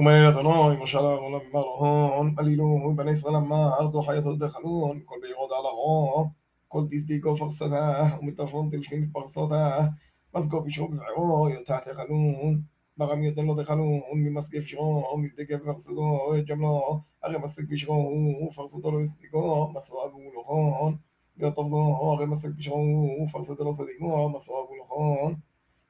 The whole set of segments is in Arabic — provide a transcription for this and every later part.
وما أدوناي مشى لهم مرهون قليلون بني إسرائيل لما أرضوا حياة دخلون كل بيعود على غام كل تزديقو فرصته ومتفون تلفين فرصته مسقو بشرو بفعو يتحت خلون بغم يدن לו דחלון ממסגף שרו מזדקף פרסדו ג'מלו הרי מסק בשרו ופרסדו לא יסתיקו מסרו אבו לוחון להיות טוב זו הרי מסק בשרו ופרסדו לא סדיגו מסרו אבו לוחון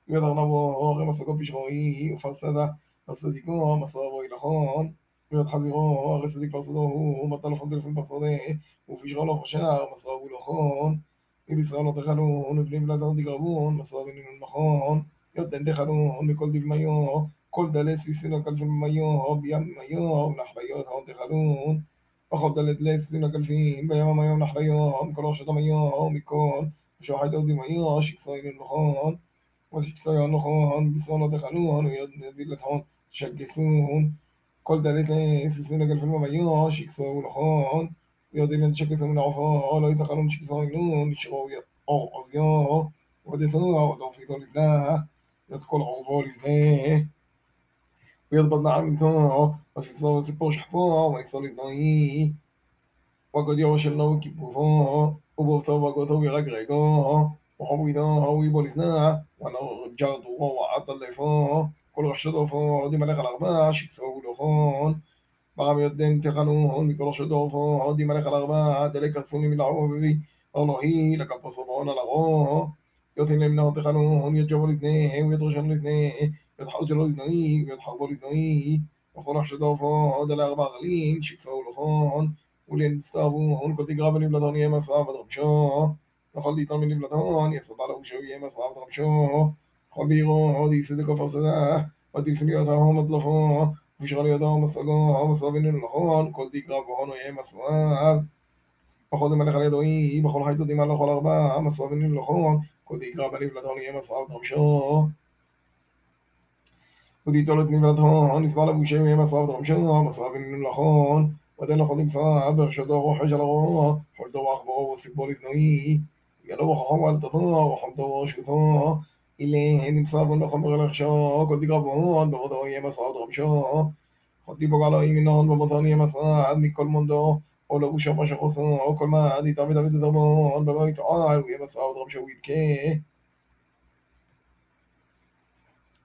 להיות ארנבו הרי מסקו בשרוי ופרסדה فصديقه مصابه إلى خان ويد حزيره أغي صديق فصده ومطل فضل في البصده وفي شغله فشاء مصابه إلى خان يبسغل دخلون ابن بلاد دقابون مصابين المخان يدن دخلون بكل دب ميو كل دلسي سنة كل في الميو بيام ميو. نحبيوت هون دخلون وخل دلت ليس سنة كل في بيام ميو نحبيو كل شط ميو ميكون وشو حيدو دي ميو شكساين المخان وسبسيان خان بسالة دخلوهن ويد بلتهن تشكسوهن كل دليل سيسين لك الفيلم مبينها شكسو لخان ويد إلين تشكسو من عفاها لا يتخلون شكساينون شغاوية أو عزياها ودفنوها ودوفيتها لزناها يدخل عوفا لزناها ويضبط نعم منها وسيساوي سيبوش حفاها ويسالي زناهي وقد يوش النوكي بوفاها ובאותו وقد ורק يغرغرها وهو وهوينا هوي بوليزنا وأنا جاد وهو وعطل لفون كل غشدو فون دي ملك الأغباش يكسو لخون بغام يدين تقنون مكل غشدو فون دي ملك الأغباش دلك السني من العوبي ألوهي لك بصبون الأغو يوتين لمن هون تقنوهون لمنا تقنون يجبو لزنيه ويدغشن لزنيه يتحوجلو لزنيه ويتحوجلو لزنيه وكل غشدو فون دي الأغباغلين شكسو لخون ولين تستابون كل تقابل بلدوني مسافة غبشون לכל דתון מלבלתון, יסודה לו ושהוא ימס רב דרבשו, כל בעירו, עוד יסדקו פרסדה, ותלפיות ההום הדלפו, ובשרה לידו המסרגו, המסרבינו לכל, כל דקרא והונו ימס רב. וכל דמלך על ידו אי, בכל חי תודימה לכל לא ארבע, המסרבינו לכל, כל דקרא בנבלתון ימס רב דרבשו. ותיטול את נבלתו, נסבר לבושם ימס רב דרבשו, המסרבינו לכל, ודן לכל נמצא, ברשתו רוחש על הרוח, חולדו ואחברו וסיפור לזנועי. ידעו חכם ואל תדעו, וחמדו ושקטו, אליהם נמסרו וחמר לחשו, כל דגרבון, בבוטון יהיה מסרד רבשו, חוטי בגלו ימינון, בבוטון יהיה מסרד מכל מונדו, או לבושו מה שחוסו, כל מה עד יתעבד עבד את רבון, בבית עד, הוא יהיה מסרד רבשו וידכה.